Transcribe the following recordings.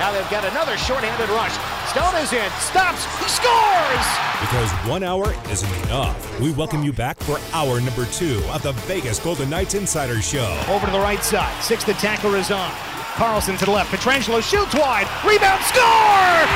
Now they've got another shorthanded rush. Stone is in, stops, he scores! Because one hour isn't enough. We welcome you back for hour number two of the Vegas Golden Knights Insider Show. Over to the right side, sixth attacker is on. Carlson to the left, Pietrangelo shoots wide, rebound, score!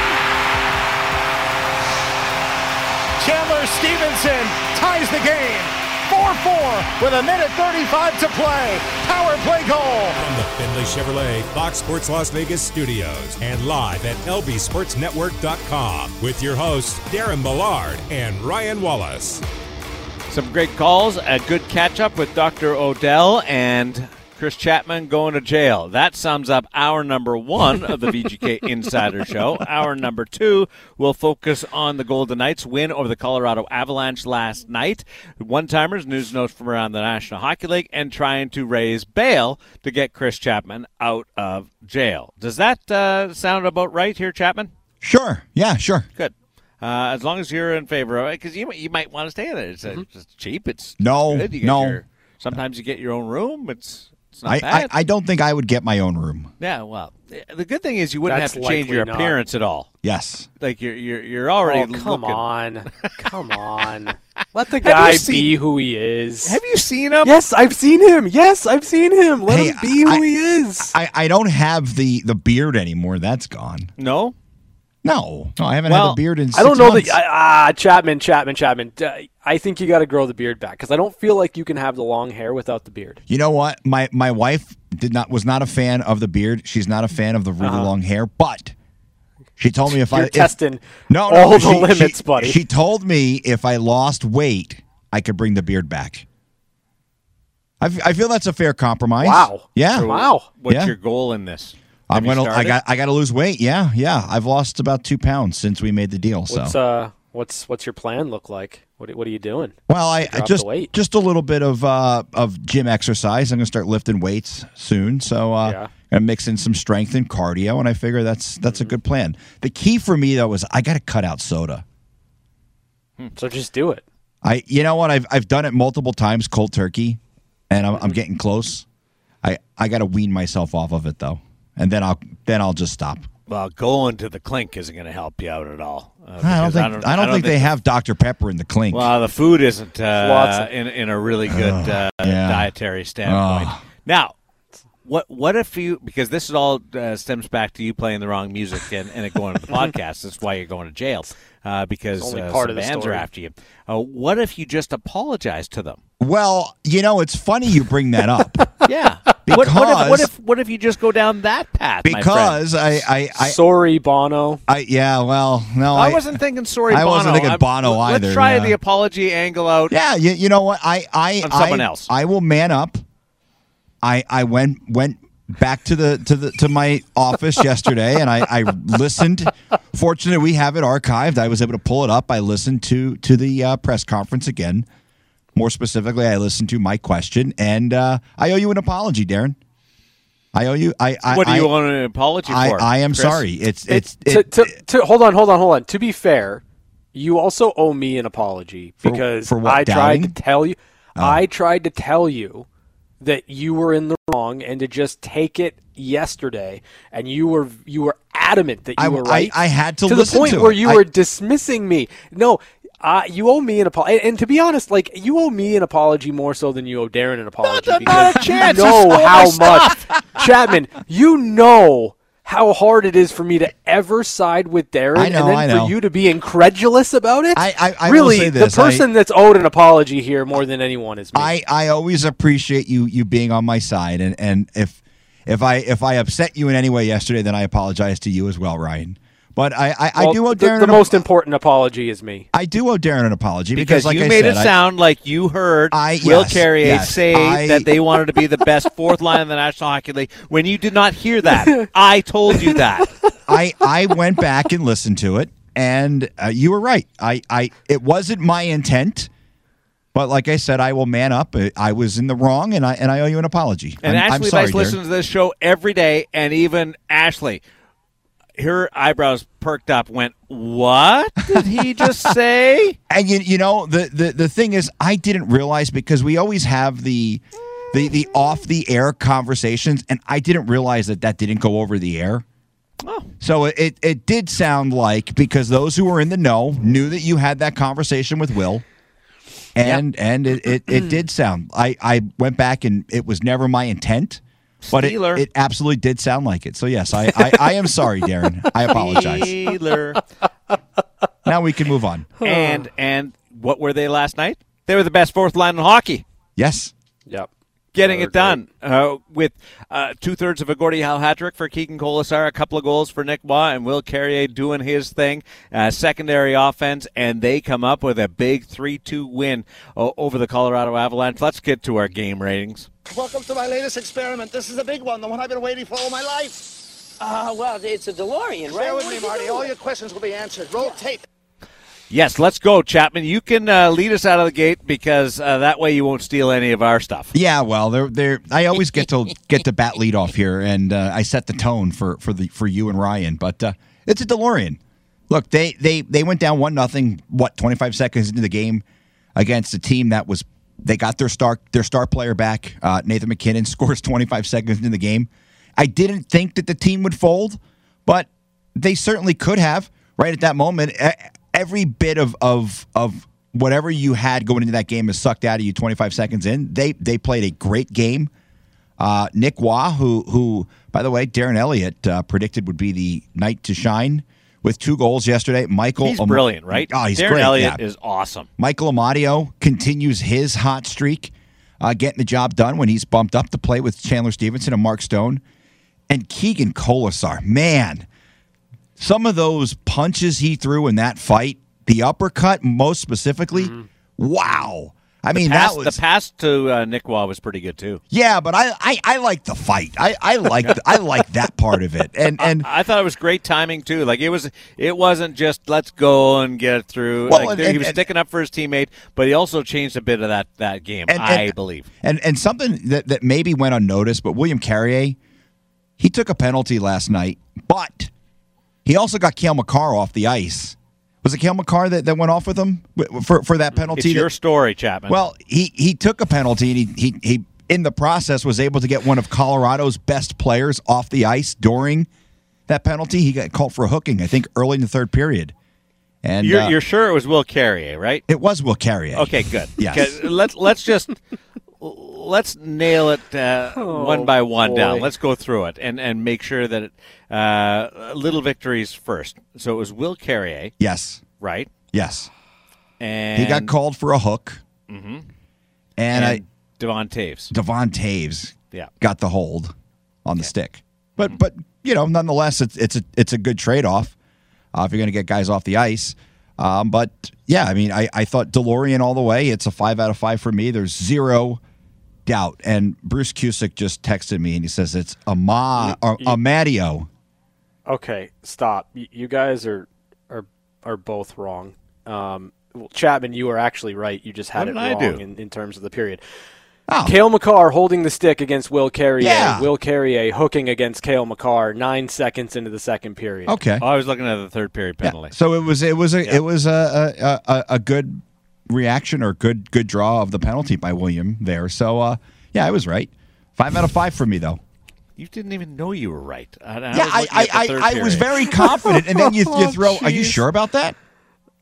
Chandler Stephenson ties the game. 4-4 with a minute 35 to play. Power play goal. From the Findlay Chevrolet Fox Sports Las Vegas studios and live at lbsportsnetwork.com with your hosts Darren Millard and Ryan Wallace. Some great calls, a good catch up with Dr. Odell and Chris Chapman going to jail. That sums up our number one of the VGK Insider Show. Our number two will focus on the Golden Knights' win over the Colorado Avalanche last night. One timers, news notes from around the National Hockey League, and trying to raise bail to get Chris Chapman out of jail. Does that uh, sound about right here, Chapman? Sure. Yeah, sure. Good. Uh, as long as you're in favor of it, because you, you might want to stay in it. It's, uh, it's cheap. It's No, good. You get no. your- sometimes you get your own room. It's it's not I, I, bad. I don't think I would get my own room. yeah, well, the good thing is you wouldn't That's have to change likely your not. appearance at all. Yes. Like you're you're you're already Oh, come looking. on. Come on. Let the guy seen- be who he is. Have you seen him? Yes, I've seen him. Yes, I've seen him. Let Hey, him be who I- he is. I, I don't have the, the beard anymore. That's gone. No. No. No, I haven't Well, had a beard in I don't know months. that. Ah, Chapman, Chapman, Chapman. Uh, I think you got to grow the beard back because I don't feel like you can have the long hair without the beard. You know what? My my wife did not was not a fan of the beard. She's not a fan of the really long hair, but she told me if I Uh-huh. You're if- testing no, no, all the she- limits, she- buddy. She told me if I lost weight, I could bring the beard back. I, f- I feel that's a fair compromise. Wow. Yeah. Wow. What's Yeah. your goal in this? I'm gonna. I got. I got to lose weight. Yeah. Yeah. I've lost about two pounds since we made the deal. So. What's uh, what's what's your plan look like? What what are you doing? Well, I, I just just a little bit of uh, of gym exercise. I'm gonna start lifting weights soon, so uh, Yeah. gonna mix in some strength and cardio, and I figure that's that's a good plan. The key for me though is I got to cut out soda. So just do it. I you know what I've I've done it multiple times cold turkey, and I'm, I'm getting close. I I got to wean myself off of it though, and then I'll then I'll just stop. Well, going to the clink isn't going to help you out at all. uh, I don't think I don't, think, they have Dr Pepper in the clink. Well, the food isn't Lots uh, in in a really good uh, yeah. dietary standpoint. Ugh. Now, what what if you because this is all uh, stems back to you playing the wrong music and, and it going to the podcast. That's why you're going to jail uh, because uh, part some of the bands story. are after you. Uh, what if you just apologize to them? well, you know it's funny you bring that up Yeah. What, what if what if what if you just go down that path? my because I I, I Sorry, Bono. I yeah, well, no, I, I, wasn't thinking sorry. I Bono. wasn't thinking I'm- Bono let's try yeah. the apology angle out. Yeah, you, you know what? I I On someone I, else. I will man up. I I went went back to the to the to my office yesterday and I, I listened. Fortunately, we have it archived. I was able to pull it up. I listened to to the uh, press conference again. More specifically, I listened to my question, and uh, I owe you an apology, Darren. I owe you. I. I What do you I, want an apology I, for? I am Chris? sorry. It's it's to, it, to, to, hold on, hold on, hold on. To be fair, you also owe me an apology For- because for what, I tried to tell you. Oh. I tried to tell you that you were in the wrong and to just take it yesterday, and you were you were adamant that you I- were I- right. I had to to listen the point to where it. you I- were dismissing me. No. Uh, you owe me an apology, and, and to be honest, like you owe me an apology more so than you owe Darren an apology. not because a chance. You You know how much, Chapman. You know how hard it is for me to ever side with Darren, I know, and then I know. for you to be incredulous about it. I- I- I will really, say this, the person that's owed an apology here more than anyone is me. I, I always appreciate you you being on my side and, and if if I if I upset you in any way yesterday, then I apologize to you as well, Ryan. But I I, I do owe Darren the an, most important apology is me. I do owe Darren an apology because, because, like you I made said, it I- sound like you heard I- Will yes, Carrier yes, say I- that they wanted to be the best fourth line in the National Hockey League when you did not hear that. I told you that. I I went back and listened to it, and uh, you were right. I I it wasn't my intent. But like I said, I will man up. I- I was in the wrong, and I and I owe you an apology. And I'm, I'm Ashley sorry, Bice listens to this show every day, and even Ashley, her eyebrows perked up, went, "What did he just say?" And you, you know the, the the thing is, I didn't realize because we always have the the the off the air conversations, and I didn't realize that that didn't go over the air. Oh. So it, it did sound like because those who were in the know knew that you had that conversation with Will. And and it, it, it did sound I, I went back and it was never my intent. But it, it absolutely did sound like it. So yes, I, I, I am sorry, Darren. I apologize. Steeler. Now we can move on. and and what were they last night? They were the best fourth line in hockey. Yes. Yep. Getting it done uh, with uh, two thirds of a Gordie Howe hat trick for Keegan Kolesar, a couple of goals for Nick Roy, and Will Carrier doing his thing. Uh, secondary offense, and they come up with a big 3 2 win o- over the Colorado Avalanche. Let's get to our game ratings. Welcome to my latest experiment. This is a big one, the one I've been waiting for all my life. Uh, well, it's a DeLorean, right? Bear with What me, did you Marty. All your questions will be answered. Roll tape. Yes, let's go, Chapman. You can uh, lead us out of the gate because uh, that way you won't steal any of our stuff. Yeah, well, they're, they're, I always get to get to bat lead off here, and uh, I set the tone for for the for you and Ryan. But uh, it's a DeLorean. Look, they they they went down one nothing. What twenty five seconds into the game against a team that was they got their star their star player back. Uh, Nathan MacKinnon scores twenty five seconds into the game. I didn't think that the team would fold, but they certainly could have. Right at that moment, every bit of of of whatever you had going into that game is sucked out of you 25 seconds in. They they played a great game. Uh, Nick Roy, who who by the way, Darren Eliot uh, predicted would be the night to shine with two goals yesterday. Michael, He's Am- brilliant, right? Oh, he's Darren great. Eliot yeah. is awesome. Michael Amadio continues his hot streak, uh, getting the job done when he's bumped up to play with Chandler Stephenson and Mark Stone. And Keegan Kolesar, man, some of those punches he threw in that fight, the uppercut most specifically, wow. I mean, Pass, that was the pass to uh, Nick Roy was pretty good too. yeah, but I I, I like the fight. I I like I like that part of it. And and I thought it was great timing too. Like it was, it wasn't just let's go and get it through. Well, Like, and- he was and- sticking up for his teammate, but he also changed a bit of that that game. and, I and- believe. And and something that, that maybe went unnoticed, but William Carrier, he took a penalty last night, but he also got Cale Makar off the ice. Was it Cale Makar that, that went off with him for for that penalty? It's your story, Chapman. well, he he took a penalty and he, he he in the process was able to get one of Colorado's best players off the ice during that penalty. He got called for a hooking, I think, early in the third period. And you're, uh, you're sure it was Will Carrier, right? it was Will Carrier. Okay, good. Yes. Let's let's just let's nail it uh, one by one down. Let's go through it and and make sure that it, uh, little victories first. So it was Will Carrier, Yes. right? Yes. And He got called for a hook. Mm-hmm. And, I Devon Toews. Devon Toews Yeah. got the hold on the stick. But but you know, nonetheless, it's it's a it's a good trade off uh, if you're going to get guys off the ice. Um, but yeah, I mean, I, I thought DeLorean all the way. It's a five out of five for me. There's zero doubt. And Bruce Cusick just texted me and he says it's Ama or a Amadio. Okay, stop. You guys are are are both wrong. Um, well, Chapman, you are actually right. You just had What it wrong in, in terms of the period. Oh, Cale Makar holding the stick against Will Carrier. Yeah. Will Carrier hooking against Cale Makar nine seconds into the second period. okay. Oh, I was looking at the third period Yeah. penalty. So it was it was a it was a, a, a, a good reaction or good good draw of the penalty by William there. So uh, yeah, I was right. Five out of five for me though. You didn't even know you were right. I, I yeah, was I I, I, I was very confident, and then you you throw. Are you sure about that?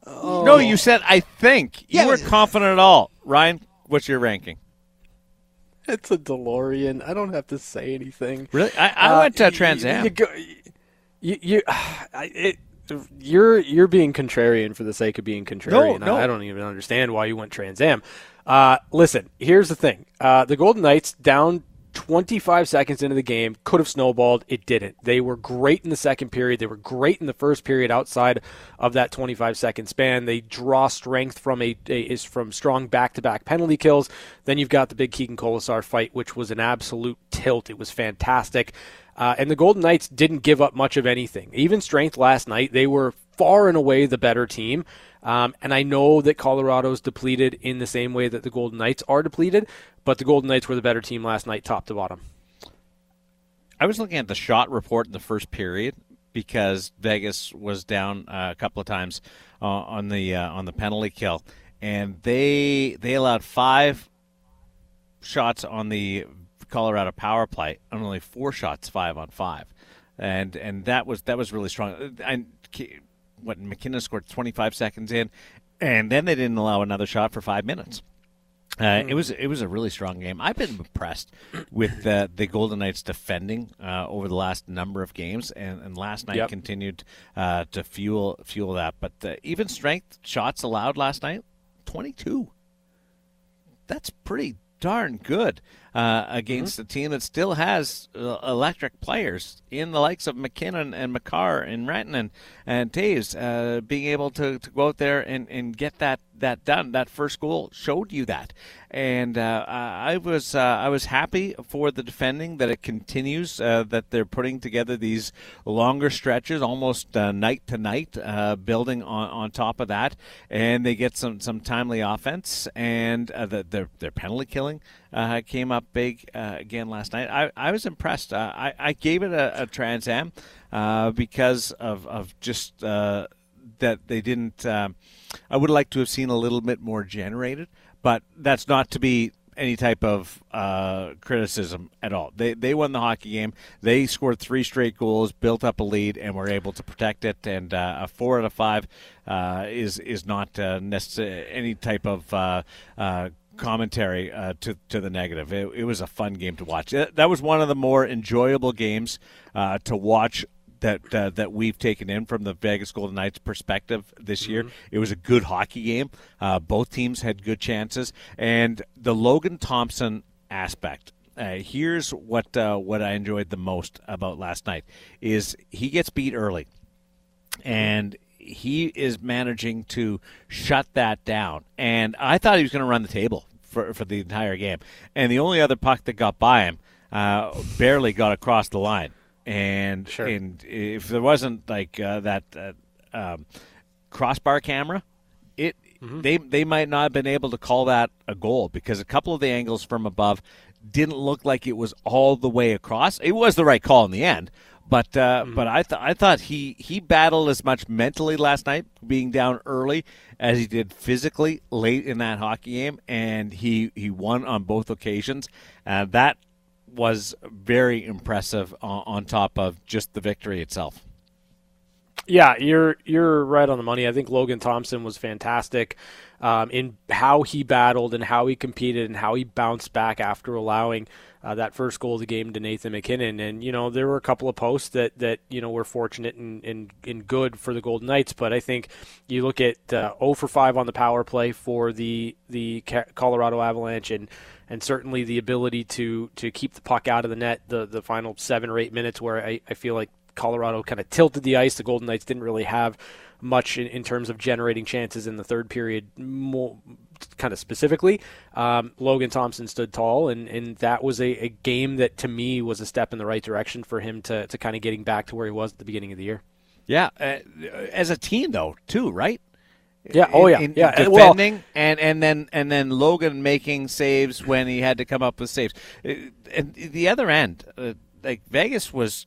No, you said I think. Yeah, you weren't confident at all. Ryan, what's your ranking? It's a DeLorean. I don't have to say anything. Really? I, I Uh, went to Trans Am. You, go, you, you, I- it, you're you're being contrarian for the sake of being contrarian. no. I, I don't even understand why you went Trans Am. Uh, listen, here's the thing: uh, the Golden Knights down 25 seconds into the game could have snowballed. It didn't. They were great in the second period. They were great in the first period. Outside of that 25 second span, they draw strength from a, a is from strong back to back penalty kills. Then you've got the big Keegan Kolesar fight, which was an absolute tilt. It was fantastic. Uh, and the Golden Knights didn't give up much of anything. Even strength last night, they were far and away the better team. Um, and I know that Colorado's depleted in the same way that the Golden Knights are depleted, but the Golden Knights were the better team last night, top to bottom. I was looking at the shot report in the first period because Vegas was down uh, a couple of times uh, on the uh, on the penalty kill, and they they allowed five shots on the Colorado power play and only four shots five on five. and and that was that was really strong. And what MacKinnon scored 25 seconds in, and then they didn't allow another shot for five minutes. Uh, it was it was a really strong game. I've been impressed with the the Golden Knights defending uh, over the last number of games, and, and last night Yep. continued uh, to fuel fuel that. But the even strength shots allowed last night, twenty two. That's pretty darn good uh, against a team that still has uh, electric players in the likes of MacKinnon and Makar and Rantanen and Toews uh, being able to, to go out there and, and get that, that done. That first goal showed you that, and uh, I was uh, I was happy for the defending that it continues uh, that they're putting together these longer stretches, almost uh, night to night, uh, building on, on top of that, and they get some, some timely offense, and uh, the, their their penalty killing uh, came up big uh, again last night. I, I was impressed. Uh, I, I gave it a, a Trans Am uh, because of of just uh, that they didn't. Um, I would like to have seen a little bit more generated, but that's not to be any type of uh, criticism at all. They they won the hockey game. They scored three straight goals, built up a lead, and were able to protect it. And uh, a four out of five uh, is is not uh, any type of. Commentary uh, to to the negative. It, it was a fun game to watch. That was one of the more enjoyable games uh, to watch that uh, that we've taken in from the Vegas Golden Knights perspective this year. It was a good hockey game. Uh, both teams had good chances, and the Logan Thompson aspect. Uh, here's what uh, what I enjoyed the most about last night is he gets beat early and he is managing to shut that down. And I thought he was going to run the table for for the entire game. And the only other puck that got by him uh, barely got across the line. And Sure. and if there wasn't like uh, that uh, um, crossbar camera, it they they might not have been able to call that a goal because a couple of the angles from above didn't look like it was all the way across. It was the right call in the end, but uh, but I th- I thought he he battled as much mentally last night, being down early, as he did physically late in that hockey game, and he he won on both occasions. Uh, that was very impressive on, on top of just the victory itself. Yeah, you're you're right on the money. I think Logan Thompson was fantastic um, in how he battled and how he competed and how he bounced back after allowing uh, that first goal of the game to Nathan MacKinnon. And you know there were a couple of posts that that you know were fortunate and and, and good for the Golden Knights, but I think you look at uh, 0 for 5 on the power play for the the Colorado Avalanche and and certainly the ability to to keep the puck out of the net the the final seven or eight minutes where I, I feel like Colorado kind of tilted the ice. The Golden Knights didn't really have much in, in terms of generating chances in the third period, more, kind of specifically. Um, Logan Thompson stood tall, and, and that was a, a game that to me was a step in the right direction for him to, to kind of getting back to where he was at the beginning of the year. Yeah, uh, as a team though, too, right? Yeah. Oh, yeah. In- in yeah. and- well, and and then and then Logan making saves when he had to come up with saves. Uh, And the other end, uh, like Vegas was,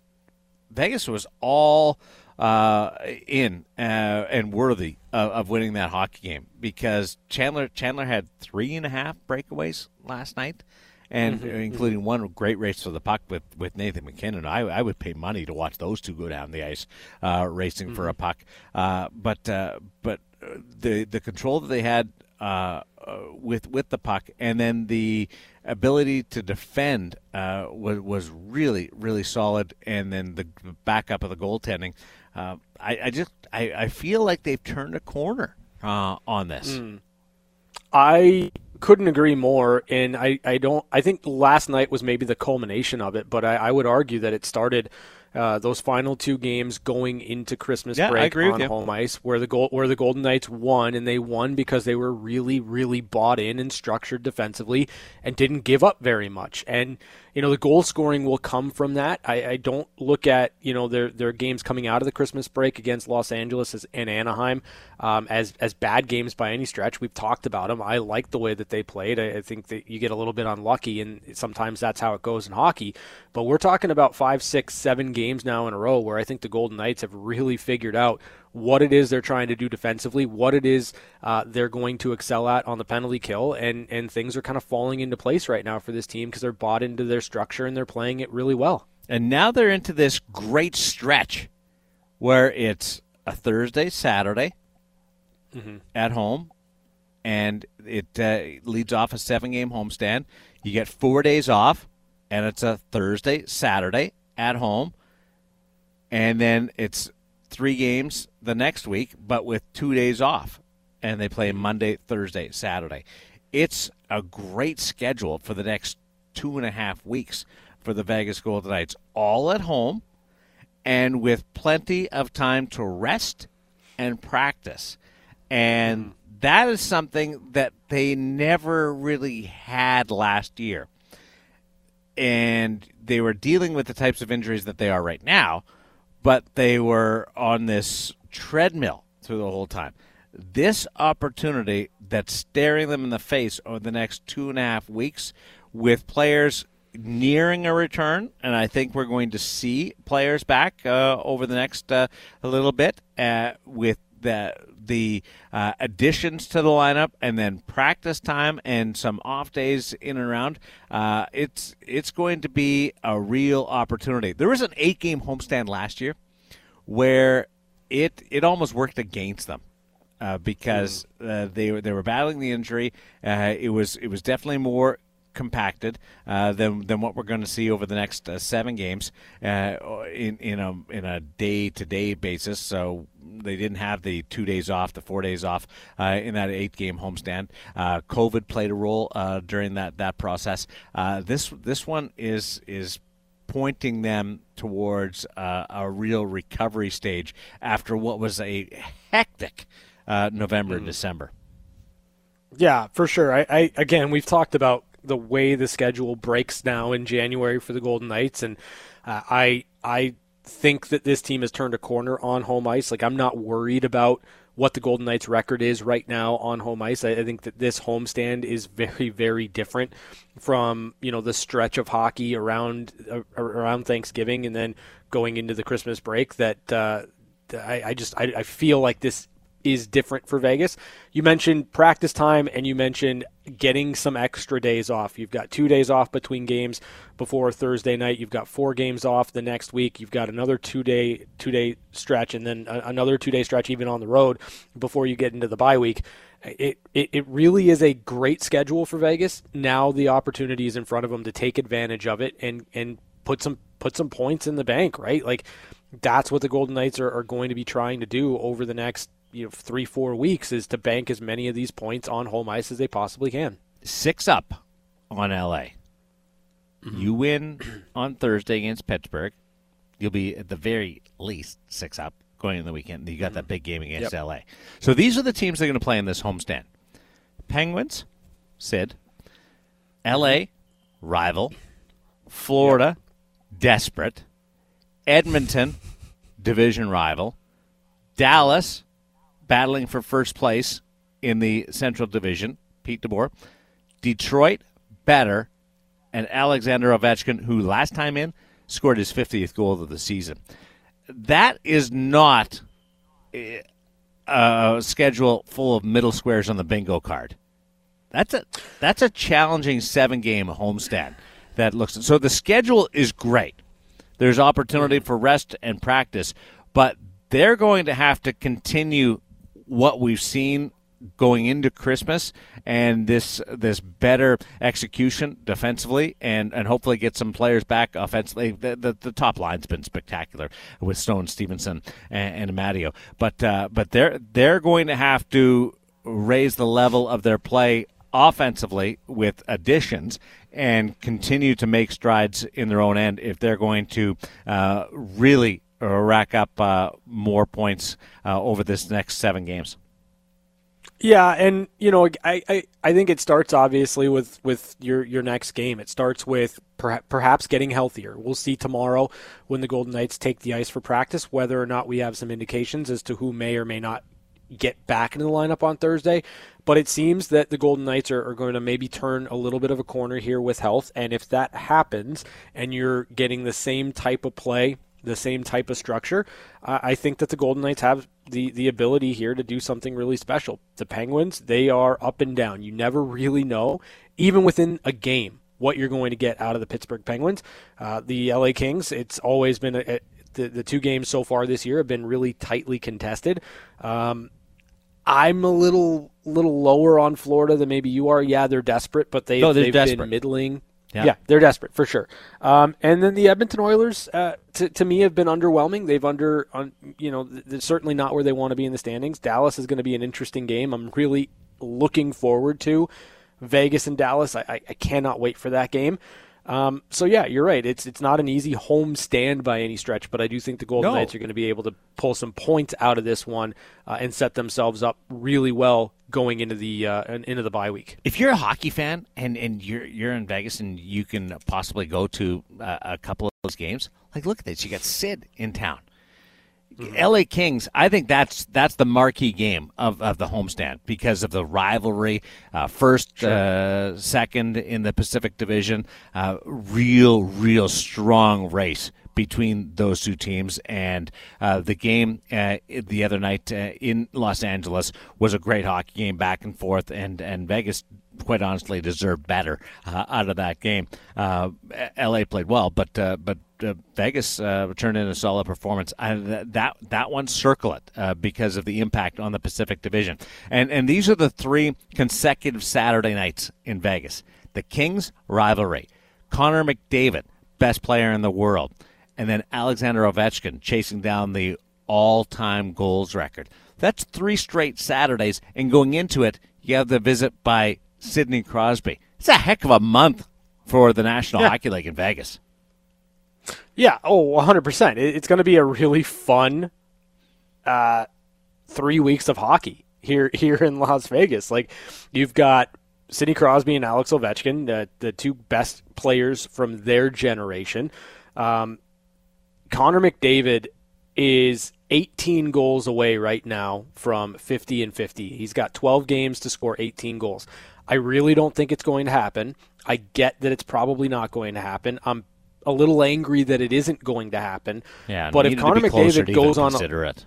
Vegas was all uh, in uh, and worthy of, of winning that hockey game because Chandler Chandler had three and a half breakaways last night. And Mm-hmm, including one great race for the puck with, with Nathan MacKinnon, I, I would pay money to watch those two go down the ice, uh, racing for a Mm-hmm. puck. Uh, but uh, but uh, the the control that they had with with the puck, and then the ability to defend uh, was was really really solid. And then the backup of the goaltending, uh, I, I just I, I feel like they've turned a corner uh, on this. I couldn't agree more, and I, I don't. I think last night was maybe the culmination of it, but I, I would argue that it started uh, those final two games going into Christmas Yeah, break on home ice, where the goal where the Golden Knights won, and they won because they were really really bought in and structured defensively, and didn't give up very much. And you know the goal scoring will come from that. I, I don't look at you know their their games coming out of the Christmas break against Los Angeles and Anaheim um, as as bad games by any stretch. We've talked about them. I like the way that they played. I, I think that you get a little bit unlucky, and sometimes that's how it goes in hockey. But we're talking about five, six, seven games now in a row where I think the Golden Knights have really figured out what it is they're trying to do defensively, what it is uh, they're going to excel at on the penalty kill, and and things are kind of falling into place right now for this team because they're bought into their structure and they're playing it really well. And now they're into this great stretch where it's a Thursday, Saturday at home, and it uh, leads off a seven game homestand. You get four days off, and it's a Thursday, Saturday at home, and then it's three games the next week, but with two days off, and they play Monday, Thursday, Saturday. It's a great schedule for the next two and a half weeks for the Vegas Golden Knights, all at home and with plenty of time to rest and practice. And hmm. that is something that they never really had last year. And they were dealing with the types of injuries that they are right now, but they were on this treadmill through the whole time. This opportunity that's staring them in the face over the next two and a half weeks with players nearing a return, and I think we're going to see players back uh, over the next uh, a little bit uh, with the the uh, additions to the lineup, and then practice time and some off days in and around. Uh, it's it's going to be a real opportunity. There was an eight game homestand last year where it it almost worked against them. Uh, because uh, they were they were battling the injury, uh, it was it was definitely more compacted uh, than than what we're going to see over the next uh, seven games uh, in in a in a day to day basis. So they didn't have the two days off, the four days off uh, in that eight game homestand. Uh, COVID played a role uh, during that that process. this this one is is pointing them towards a real recovery stage after what was a hectic November mm. December. Yeah, for sure. I, I again, we've talked about the way the schedule breaks now in January for the Golden Knights, and uh, I I think that this team has turned a corner on home ice. Like I'm not worried about what the Golden Knights record is right now on home ice. I, I think that this homestand is very very different from you know the stretch of hockey around uh, around Thanksgiving and then going into the Christmas break. That uh, I, I just I, I feel like this is different for Vegas. You mentioned practice time and you mentioned getting some extra days off. You've got two days off between games before Thursday night. You've got four games off the next week. You've got another two day two day stretch and then another two day stretch even on the road before you get into the bye week. It, it, it really is a great schedule for Vegas. Now the opportunity is in front of them to take advantage of it and, and put some put some points in the bank, right? Like that's what the Golden Knights are, are going to be trying to do over the next you know three four weeks is to bank as many of these points on home ice as they possibly can. Six up on LA. Mm-hmm. You win on Thursday against Pittsburgh. You'll be at the very least six up going in the weekend. You got mm-hmm. that big game against yep. LA. So these are the teams they're going to play in this homestand: Penguins, Sid, LA, rival, Florida, yep. desperate, Edmonton, division rival, Dallas, battling for first place in the Central Division, Pete DeBoer. Detroit, better, and Alexander Ovechkin, who last time in scored his 50th goal of the season. That is not eh, a schedule full of middle squares on the bingo card. That's a that's a challenging seven game homestand that looks so the schedule is great. There's opportunity for rest and practice, but they're going to have to continue what we've seen going into Christmas and this this better execution defensively and, and hopefully get some players back offensively. The, the, the top line's been spectacular with Stone, Stephenson, and, and Matteo. But uh, but they're they're going to have to raise the level of their play offensively with additions and continue to make strides in their own end if they're going to uh, really rack up uh, more points uh, over this next seven games. Yeah, and you know, I, I, I think it starts obviously with, with your, your next game. It starts with per, perhaps getting healthier. We'll see tomorrow when the Golden Knights take the ice for practice whether or not we have some indications as to who may or may not get back into the lineup on Thursday. But it seems that the Golden Knights are, are, going to maybe turn a little bit of a corner here with health. And if that happens and you're getting the same type of play the same type of structure, uh, I think that the Golden Knights have the, the ability here to do something really special. The Penguins, they are up and down. You never really know, even within a game, what you're going to get out of the Pittsburgh Penguins. Uh, the LA Kings, it's always been a, a, the, the two games so far this year have been really tightly contested. Um, I'm a little little lower on Florida than maybe you are. Yeah, they're desperate, but they, No, they've desperate. been middling. Yeah. Yeah. they're desperate for sure. Um, and then the Edmonton Oilers, uh, to, to me, have been underwhelming. They've under, on, you know, they're certainly not where they want to be in the standings. Dallas is going to be an interesting game. I'm really looking forward to Vegas and Dallas. I, I, I cannot wait for that game. Um, so yeah, you're right. It's it's not an easy home stand by any stretch, but I do think the Golden No. Knights are going to be able to pull some points out of this one uh, and set themselves up really well going into the uh, into the bye week. If you're a hockey fan and, and you're you're in Vegas and you can possibly go to uh, a couple of those games, like look at this, you got Sid in town. LA Kings, I think that's that's the marquee game of, of the homestand because of the rivalry. Uh, first, uh, second in the Pacific Division, uh, real, real strong race between those two teams. And uh, the game uh, the other night uh, in Los Angeles was a great hockey game, back and forth, and and Vegas quite honestly deserved better uh, out of that game. Uh, LA played well, but uh, but Vegas turned in a solid performance. I, that that one circle it because of the impact on the Pacific Division. And and these are the three consecutive Saturday nights in Vegas. The Kings rivalry, Connor McDavid, best player in the world, and then Alexander Ovechkin chasing down the all-time goals record. That's three straight Saturdays, and going into it, you have the visit by Sidney Crosby. It's a heck of a month for the National Yeah. Hockey League in Vegas. Yeah, oh, 100%. It's going to be a really fun uh, three weeks of hockey here here in Las Vegas. Like, you've got Sidney Crosby and Alex Ovechkin, the, the two best players from their generation. Um, Connor McDavid is 18 goals away right now from 50 and 50. He's got 12 games to score 18 goals. I really don't think it's going to happen. I get that it's probably not going to happen. I'm a little angry that it isn't going to happen. Yeah, but if Connor McDavid goes on, consider it.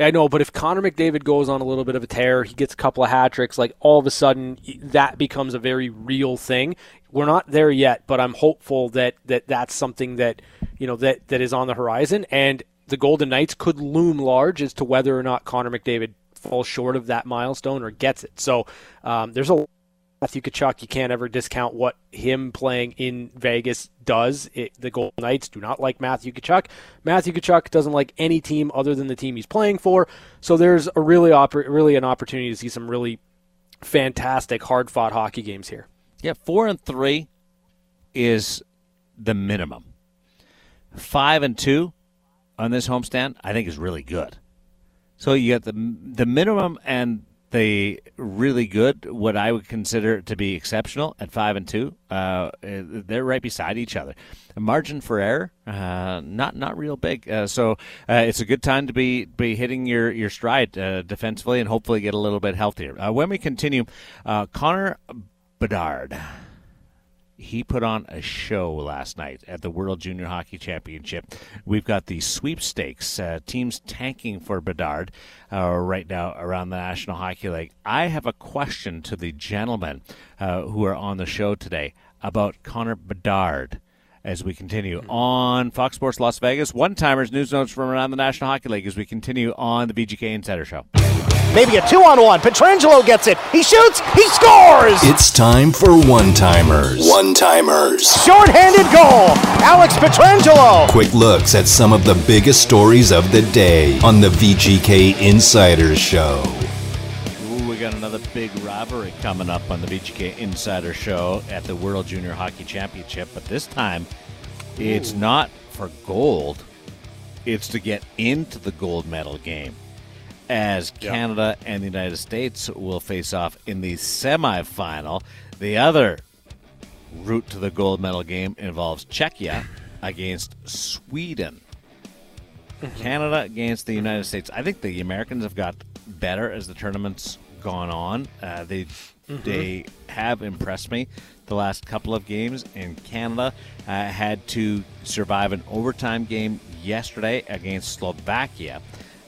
I know, but if Connor McDavid goes on a little bit of a tear, he gets a couple of hat tricks, like all of a sudden that becomes a very real thing. We're not there yet, but I'm hopeful that, that that's something that you know that that is on the horizon, and the Golden Knights could loom large as to whether or not Connor McDavid falls short of that milestone or gets it. So um, there's a Matthew Tkachuk, you can't ever discount what him playing in Vegas does. It, the Golden Knights do not like Matthew Tkachuk. Matthew Tkachuk doesn't like any team other than the team he's playing for. So there's a really oppor- really an opportunity to see some really fantastic hard fought hockey games here. Yeah, four and three is the minimum. Five and two on this homestand, I think, is really good. So you got the the minimum and the really good, what I would consider to be exceptional at five and two. Uh, they're right beside each other. The margin for error, uh, not not real big. Uh, so uh, it's a good time to be be hitting your your stride uh, defensively and hopefully get a little bit healthier. Uh, when we continue, Connor Bedard he put on a show last night at the World Junior Hockey Championship. We've got the sweepstakes uh, teams tanking for Bedard uh, right now around the National Hockey League. I have a question to the gentlemen uh, who are on the show today about Connor Bedard. As we continue on Fox Sports Las Vegas, one timers news notes from around the National Hockey League as we continue on the VGK Insider Show. Maybe a two on one. Pietrangelo gets it. He shoots. He scores. It's time for one timers. One timers. Short-handed goal. Alex Pietrangelo. Quick looks at some of the biggest stories of the day on the VGK Insider Show. Ooh, we got another big rivalry coming up on the VGK Insider Show at the World Junior Hockey Championship, but this time it's not for gold, it's to get into the gold medal game. As Canada and the United States will face off in the semifinal. The other route to the gold medal game involves Czechia against Sweden. Canada against the United States. I think the Americans have got better as the tournament's gone on. Uh, they they have impressed me the last couple of games. And Canada uh, had to survive an overtime game yesterday against Slovakia,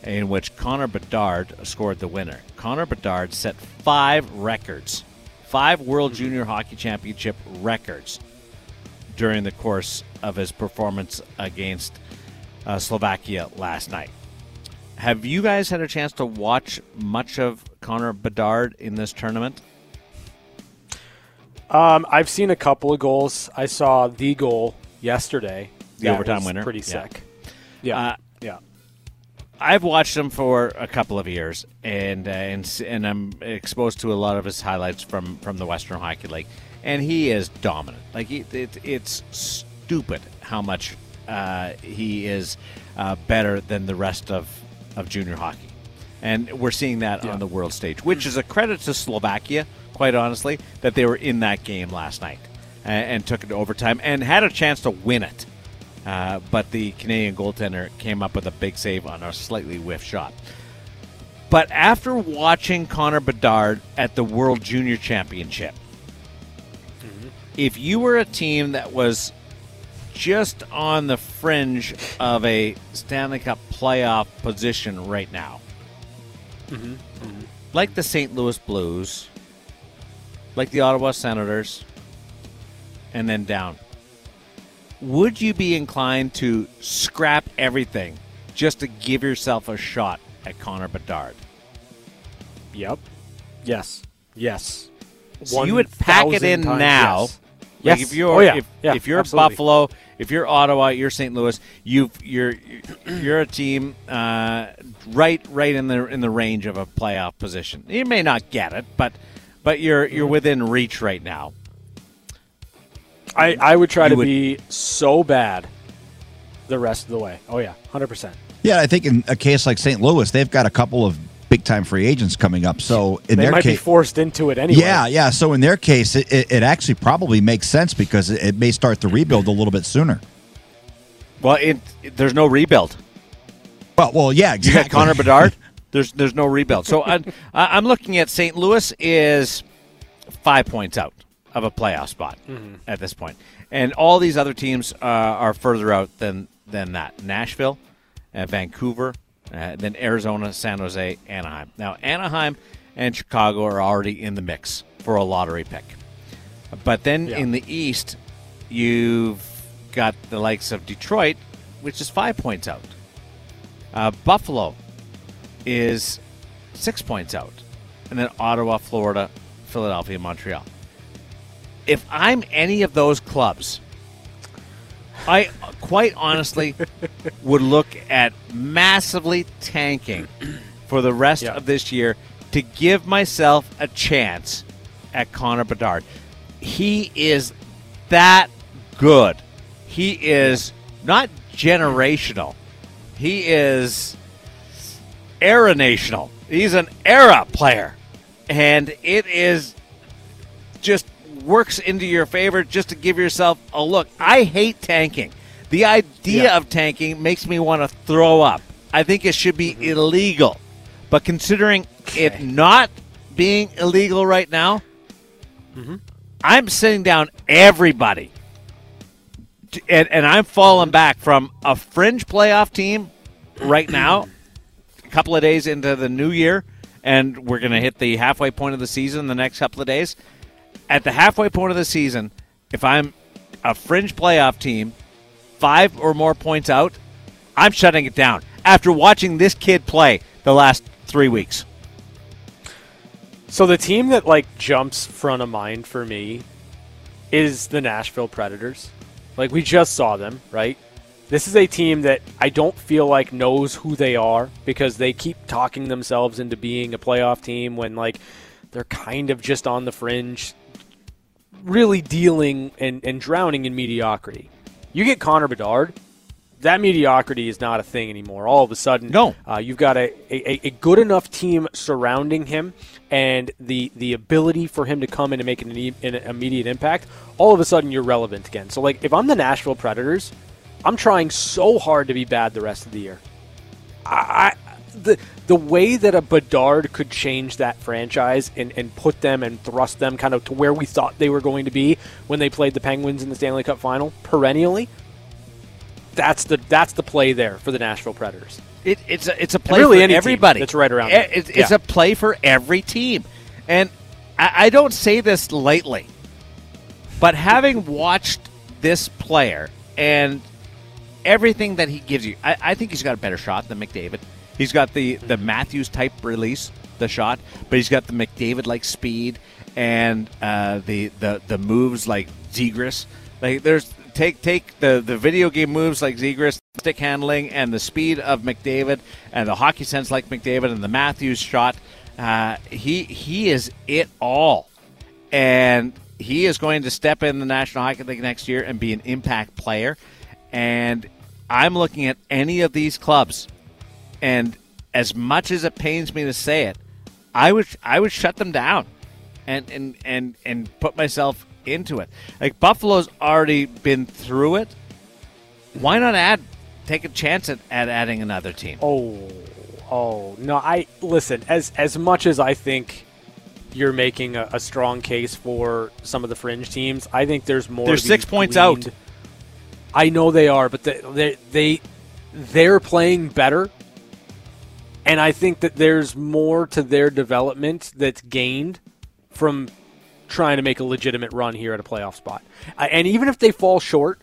in which Connor Bedard scored the winner. Connor Bedard set five records, five World Junior Hockey Championship records during the course of his performance against uh, Slovakia last night. Have you guys had a chance to watch much of Connor Bedard in this tournament? Um, I've seen a couple of goals. I saw the goal yesterday. The That overtime winner? Pretty sick. Yeah. Uh, yeah. I've watched him for a couple of years, and uh, and and I'm exposed to a lot of his highlights from from the Western Hockey League, and he is dominant. Like he, it, it's stupid how much uh, he is uh, better than the rest of of junior hockey, and we're seeing that on the world stage, which is a credit to Slovakia, quite honestly, that they were in that game last night and, and took it to overtime and had a chance to win it. Uh, but the Canadian goaltender came up with a big save on a slightly whiff shot. But after watching Connor Bedard at the World Junior Championship, mm-hmm. if you were a team that was just on the fringe of a Stanley Cup playoff position right now, mm-hmm. Mm-hmm. like the St. Louis Blues, like the Ottawa Senators, and then down would you be inclined to scrap everything just to give yourself a shot at Connor Bedard? Yep. Yes. Yes. So you would pack it in times now. yes. Like Yes. if you're Oh, yeah. if, Yeah, if you're absolutely. Buffalo, if you're Ottawa, you're St. Louis, you've you're you're a team uh, right right in the in the range of a playoff position. You may not get it, but but you're you're Mm-hmm. within reach right now. I, I would try to would- be so bad the rest of the way. Oh yeah, hundred percent. Yeah, I think in a case like St. Louis, they've got a couple of big time free agents coming up. So in They their might be case, forced into it anyway. yeah, yeah. So in their case, it, it, it actually probably makes sense because it, it may start the rebuild a little bit sooner. Well, it, it- there's no rebuild. Well, well, yeah, You exactly. Connor Bedard. There's there's no rebuild. So I, uh, I- I'm looking at St. Louis is five points out of a playoff spot at this point, and all these other teams uh, are further out than than that. Nashville, uh, Vancouver, uh, then Arizona, San Jose, Anaheim. Now Anaheim and Chicago are already in the mix for a lottery pick, but then Yeah. in the East, you've got the likes of Detroit, which is five points out. Uh, Buffalo is six points out, and then Ottawa, Florida, Philadelphia, Montreal. If I'm any of those clubs, I quite honestly would look at massively tanking for the rest Yeah. of this year to give myself a chance at Connor Bedard. He is that good. He is not generational. He is era national. He's an era player. And it is just works into your favor just to give yourself a look. I hate tanking. The idea Yeah. of tanking makes me want to throw up. I think it should be mm-hmm. illegal. But considering it not being illegal right now, mm-hmm. I'm sitting down everybody. And, and I'm falling mm-hmm. back from a fringe playoff team right now, a couple of days into the new year, and we're going to hit the halfway point of the season in the next couple of days. At the halfway point of the season, if I'm a fringe playoff team, five or more points out, I'm shutting it down after watching this kid play the last three weeks. So the team that like jumps front of mind for me is the Nashville Predators. Like we just saw them, right? This is a team that I don't feel like knows who they are because they keep talking themselves into being a playoff team when like they're kind of just on the fringe, really dealing and, and drowning in mediocrity. You get Connor Bedard, that mediocrity is not a thing anymore. All of a sudden, No. uh, you've got a, a, a good enough team surrounding him, and the the ability for him to come in and make an, an immediate impact. All of a sudden, you're relevant again. So, like, if I'm the Nashville Predators, I'm trying so hard to be bad the rest of the year. I, I the the way that a Bedard could change that franchise and, and put them and thrust them kind of to where we thought they were going to be when they played the Penguins in the Stanley Cup final perennially. That's the that's the play there for the Nashville Predators. It, it's a, it's a play really for everybody. that's right around. It's, it's Yeah. a play for every team, and I, I don't say this lightly, but having watched this player and everything that he gives you, I, I think he's got a better shot than McDavid. He's got the, the Matthews type release, the shot, but he's got the McDavid like speed and uh, the, the the moves like Zegras. Like there's take take the, the video game moves like Zegras, stick handling, and the speed of McDavid, and the hockey sense like McDavid, and the Matthews shot. Uh, he he is it all, and he is going to step in the National Hockey League next year and be an impact player. And I'm looking at any of these clubs, and as much as it pains me to say it, I would I would shut them down, and and and and put myself into it. Like Buffalo's already been through it. Why not add take a chance at, at adding another team? Oh, oh no! I listen as as much as I think you're making a, a strong case for some of the fringe teams. I think there's more. They're six points gleaned. out. I know they are, but they, they they they're playing better, and I think that there's more to their development that's gained from trying to make a legitimate run here at a playoff spot. And even if they fall short,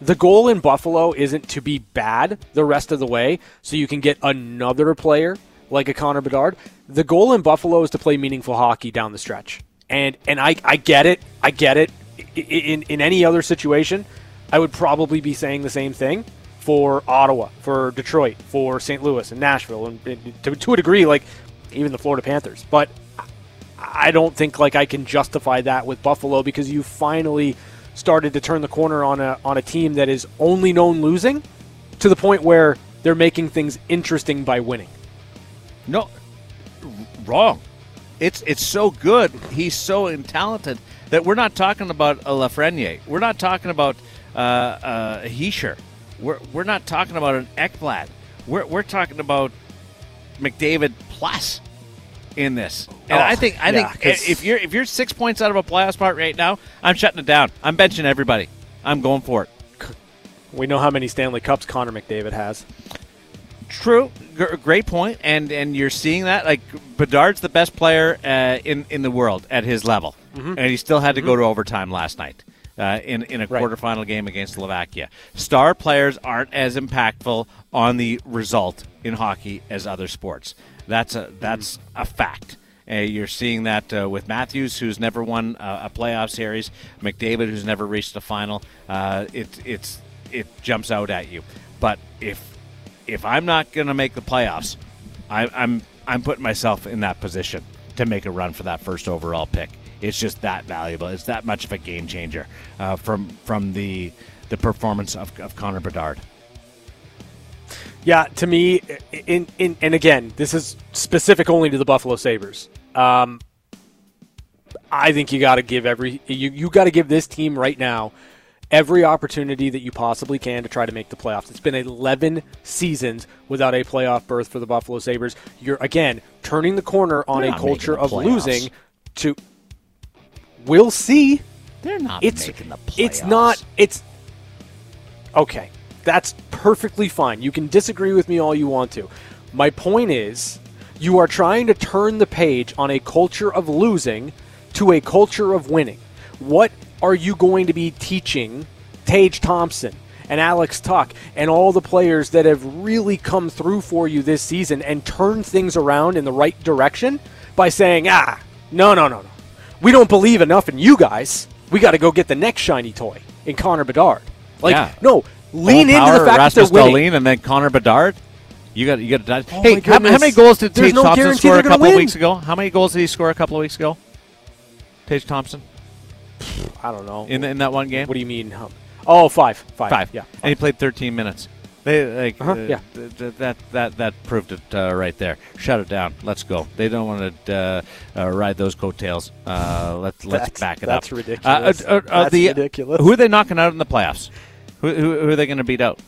the goal in Buffalo isn't to be bad the rest of the way so you can get another player like a Connor Bedard. The goal in Buffalo is to play meaningful hockey down the stretch. And and I, I get it. I get it. In in any other situation, I would probably be saying the same thing for Ottawa, for Detroit, for St. Louis and Nashville and, to, to a degree like even the Florida Panthers. But I don't think like I can justify that with Buffalo because you finally started to turn the corner on a on a team that is only known losing to the point where they're making things interesting by winning. No, wrong. It's it's so good. He's so talented that we're not talking about a Lafreniere. We're not talking about uh, uh, Hischier. We're we're not talking about an Ekblad. We're we're talking about McDavid plus in this. And Oh, I think I yeah, think if you're if you're six points out of a playoff spot right now, I'm shutting it down. I'm benching everybody. I'm going for it. We know how many Stanley Cups Connor McDavid has. True, G- great point, and and you're seeing that like Bedard's the best player uh, in in the world at his level, and he still had to go to overtime last night uh, in in a Right. quarterfinal game against Slovakia. Star players aren't as impactful on the result in hockey as other sports. That's a that's a fact. Uh, you're seeing that uh, with Matthews, who's never won uh, a playoff series, McDavid, who's never reached a final. Uh, it it's it jumps out at you. But if if I'm not going to make the playoffs, I, I'm I'm putting myself in that position to make a run for that first overall pick. It's just that valuable. It's that much of a game changer uh, from from the the performance of, of Connor Bedard. Yeah, to me, in, in and again, this is specific only to the Buffalo Sabres. Um, I think you got to give every you you got to give this team right now every opportunity that you possibly can to try to make the playoffs. It's been 11 seasons without a playoff berth for the Buffalo Sabres. You're again turning the corner on a culture of playoffs. losing to We'll see. They're not It's making the playoffs. it's not it's okay. That's perfectly fine. You can disagree with me all you want to. My point is, you are trying to turn the page on a culture of losing to a culture of winning. What are you going to be teaching Tage Thompson and Alex Tuch and all the players that have really come through for you this season and turned things around in the right direction by saying, ah, no, no, no, no. We don't believe enough in you guys. We got to go get the next shiny toy in Connor Bedard. Like, Yeah. no, lean into power, the fact Rasmus that they're winning. And then Connor Bedard. You got you got to. Oh hey, how, how many goals did Tage no Thompson score a couple of weeks ago? How many goals did he score a couple of weeks ago? Tage Thompson I don't know. in in that one game. what do you mean? Oh, five. Five. Five. Yeah. and he played 13 minutes. They like Uh-huh, uh, yeah. th- th- that that that proved it uh, right there. Shut it down. Let's go. They don't want to uh, uh, ride those coattails. Uh, let's let's back it up. that's up. ridiculous. Uh, uh, uh, That's the- ridiculous. Who are they knocking out in the playoffs? Who, who, who are they going to beat out?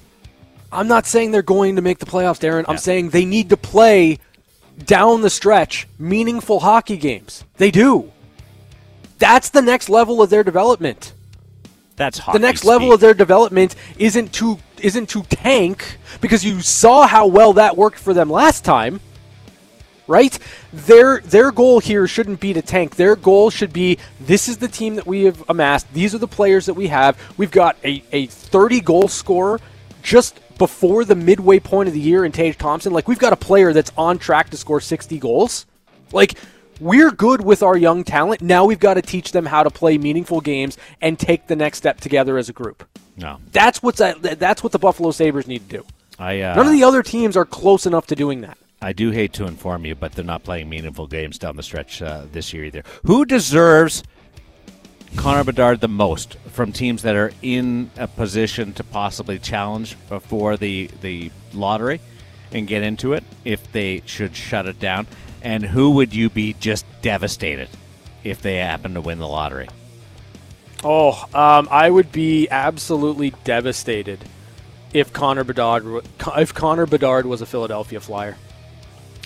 I'm not saying they're going to make the playoffs, Darren. I'm Yeah. saying they need to play down the stretch meaningful hockey games. They do. That's the next level of their development. That's hockey the next speak. level of their development isn't to isn't to tank because you saw how well that worked for them last time. right? Their their goal here shouldn't be to tank. Their goal should be this is the team that we have amassed. These are the players that we have. We've got a, a 30 goal scorer just before the midway point of the year in Tage Thompson. Like we've got a player that's on track to score 60 goals. Like we're good with our young talent. Now we've got to teach them how to play meaningful games and take the next step together as a group. No, That's what's that's what the Buffalo Sabres need to do. I uh, None of the other teams are close enough to doing that. I do hate to inform you, but they're not playing meaningful games down the stretch uh, this year either. Who deserves Connor Bedard the most from teams that are in a position to possibly challenge for the the lottery and get into it if they should shut it down? And who would you be just devastated if they happen to win the lottery? Oh, um, I would be absolutely devastated if Connor Bedard if Connor Bedard was a Philadelphia Flyer.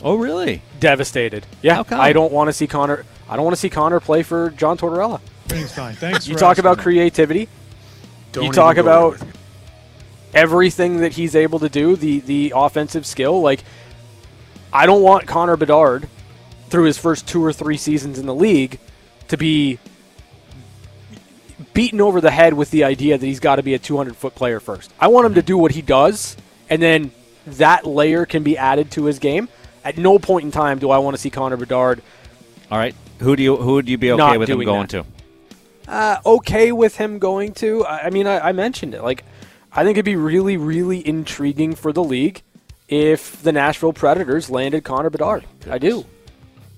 Oh, really? Devastated. Yeah, How come? I don't want to see Connor. I don't want to see Connor play for John Tortorella. Everything's fine. Thanks. You for talk about that. creativity. Don't you talk about there with me. everything that he's able to do, the the offensive skill. Like, I don't want Connor Bedard through his first two or three seasons in the league to be beaten over the head with the idea that he's got to be a 200 foot player first. I want him to do what he does, and then that layer can be added to his game. At no point in time do I want to see Connor Bedard All right. Who do you who would you be okay with him going that. to? uh, okay with him going to. I I mean, I, I mentioned it. Like, I think it'd be really, really intriguing for the league if the Nashville Predators landed Connor Bedard. I do.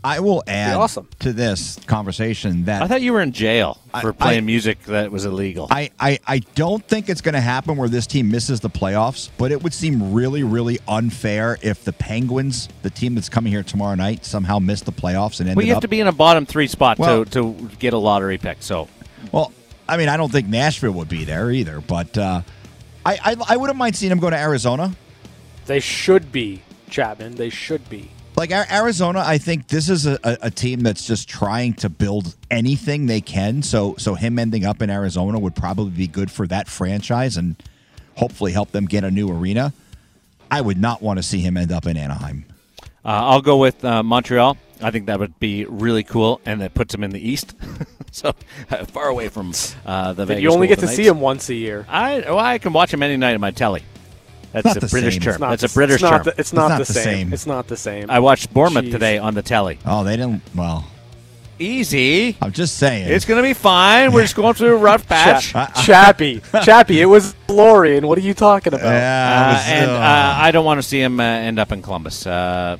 I will add awesome. to this conversation that I thought you were in jail I- for playing I- music that was illegal. I, I, I don't think it's going to happen where this team misses the playoffs, but it would seem really, really unfair if the Penguins, the team that's coming here tomorrow night, somehow missed the playoffs and ended well, you have up. to be in a bottom three spot Well- to, to get a lottery pick. So well, I mean, I don't think Nashville would be there either, but uh, I, I, I wouldn't mind seeing them go to Arizona. They should be, Chapman. They should be. Like Arizona, I think this is a, a, a team that's just trying to build anything they can. So, so him ending up in Arizona would probably be good for that franchise and hopefully help them get a new arena. I would not want to see him end up in Anaheim. uh, I'll go with uh, Montreal. I think that would be really cool, and that puts him in the East, so uh, far away from uh, the. Vegas you only get to Golden see him once a year. I well, I can watch him any night on my telly. That's Not a the British same. term. It's not That's a British it's not term. The, it's not, not the, the same. same. It's not the same. I watched Bournemouth Jeez. today on the telly. Oh, they didn't. Well, Easy. I'm just saying. It's going to be fine. We're just going through a rough patch. Cha- Chappy. Chappie. It was Florian. What are you talking about? yeah, Uh, was, and uh, uh, I don't want to see him uh, end up in Columbus. Uh,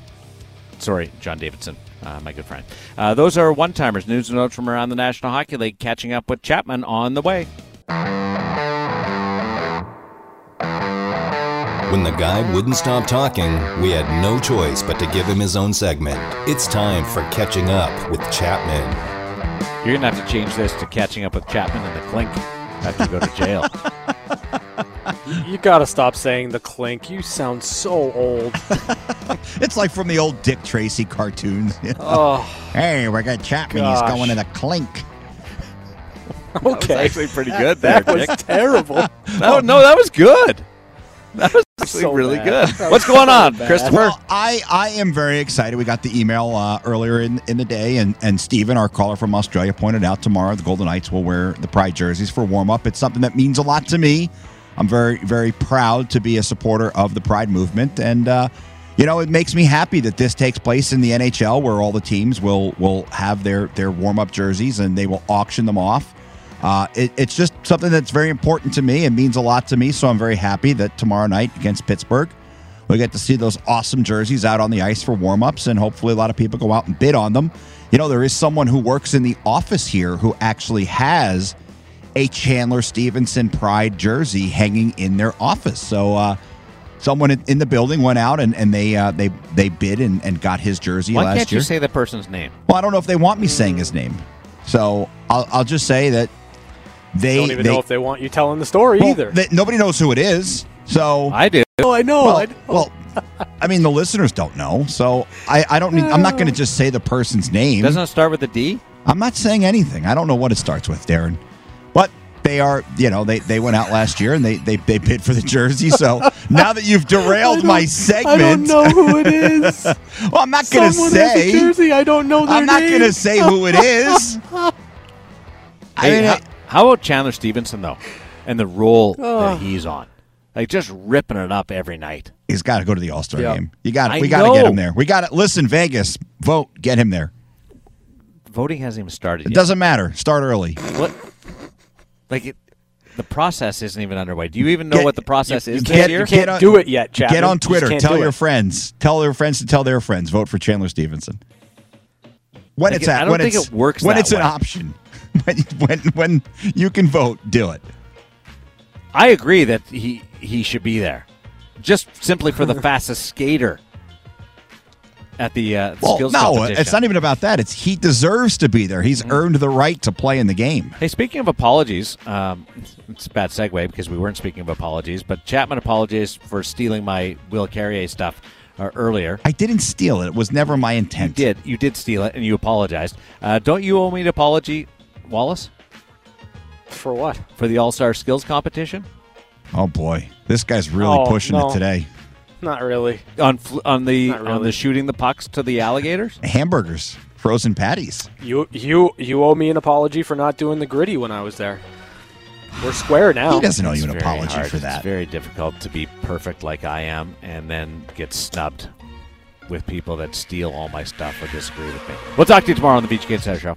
sorry, John Davidson, uh, my good friend. Uh, those are one timers. News and notes from around the National Hockey League. Catching up with Chapman on the way. When the guy wouldn't stop talking, we had no choice but to give him his own segment. It's time for Catching Up with Chapman. You're going to have to change this to catching up with Chapman and the Clink after you go to jail. You gotta stop saying the clink. You sound so old. it's like from the old Dick Tracy cartoons. you know? oh, Hey, we got Chapman. He's going to the clink. okay. actually pretty good there, That was Dick. terrible. No, no, that was good. That was actually So really bad. good. What's going so on, bad. Christopher? Well, I, I am very excited. We got the email uh, earlier in, in the day, and, and Steven, our caller from Australia, pointed out tomorrow the Golden Knights will wear the Pride jerseys for warm up. It's something that means a lot to me. I'm very, very proud to be a supporter of the Pride movement. And, uh, you know, it makes me happy that this takes place in the NHL where all the teams will, will have their, their warm up jerseys and they will auction them off. Uh, it, it's just something that's very important to me. It means a lot to me. So I'm very happy that tomorrow night against Pittsburgh, we get to see those awesome jerseys out on the ice for warm-ups, and hopefully a lot of people go out and bid on them. You know, there is someone who works in the office here who actually has a Chandler Stephenson Pride jersey hanging in their office. So uh, someone in- the building went out and, and they uh, they they bid and, and got his jersey Why last can't you say the person's name? well, I don't know if they want me saying his name, so I'll, I'll just say that they Don't even they, know if they want you telling the story well, either. they- nobody knows who it is. So I do. oh, I know. well, I know. well, I mean, the listeners don't know, so I, I don't need. I'm not going to just say the person's name. Doesn't it start with a D? I'm not saying anything. I don't know what it starts with, Darren. But they are, you know, they, they went out last year and they, they, they bid for the jersey. So now that you've derailed my segment. I don't know who it is. well, I'm not going to Someone has a say. jersey. I don't know their I'm not going to say who it is. I mean, how, I- how about Chandler Stephenson though, and the role Oh. that he's on, like just ripping it up every night. he's got to go to the All Star Yeah. game. You got I We got to get him there. We got to listen. Vegas, vote. Get him there. Voting hasn't even started It yet. doesn't matter. Start early. What? Like it, the process isn't even underway. Do you even know Get- what the process is you this can't- year? You can't Get on- do it yet, Chapman. Get on Twitter. can't Tell your it. friends. Tell their friends to tell their friends. Vote for Chandler Stephenson. When Like, it's I at, don't when think it's it works when that it's an option. When, when when you can vote, do it. I agree that he he should be there, just simply for the fastest skater at the uh, Well, skills no, competition. it's not even about that. It's he deserves to be there. He's Mm-hmm. earned the right to play in the game. Hey, speaking of apologies, um, it's a bad segue because we weren't speaking of apologies, but Chapman apologized for stealing my Will Carrier stuff uh, earlier. I didn't steal it. It was never my You intent. did. You did steal it, and you apologized. Uh, don't you owe me an apology, Wallace, For what? for the All Star Skills competition Oh boy, this guy's really Oh, pushing no. it today. Not really. on fl- on the Not on the shooting the pucks to the alligators? Hamburgers, frozen patties. You you you owe me an apology for not doing the gritty when I was there. We're square now. He doesn't owe It's you an apology hard. for that. It's very difficult to be perfect like I am and then get snubbed with people that steal all my stuff or disagree with me. We'll talk to you tomorrow on the Beach Kids Center Show.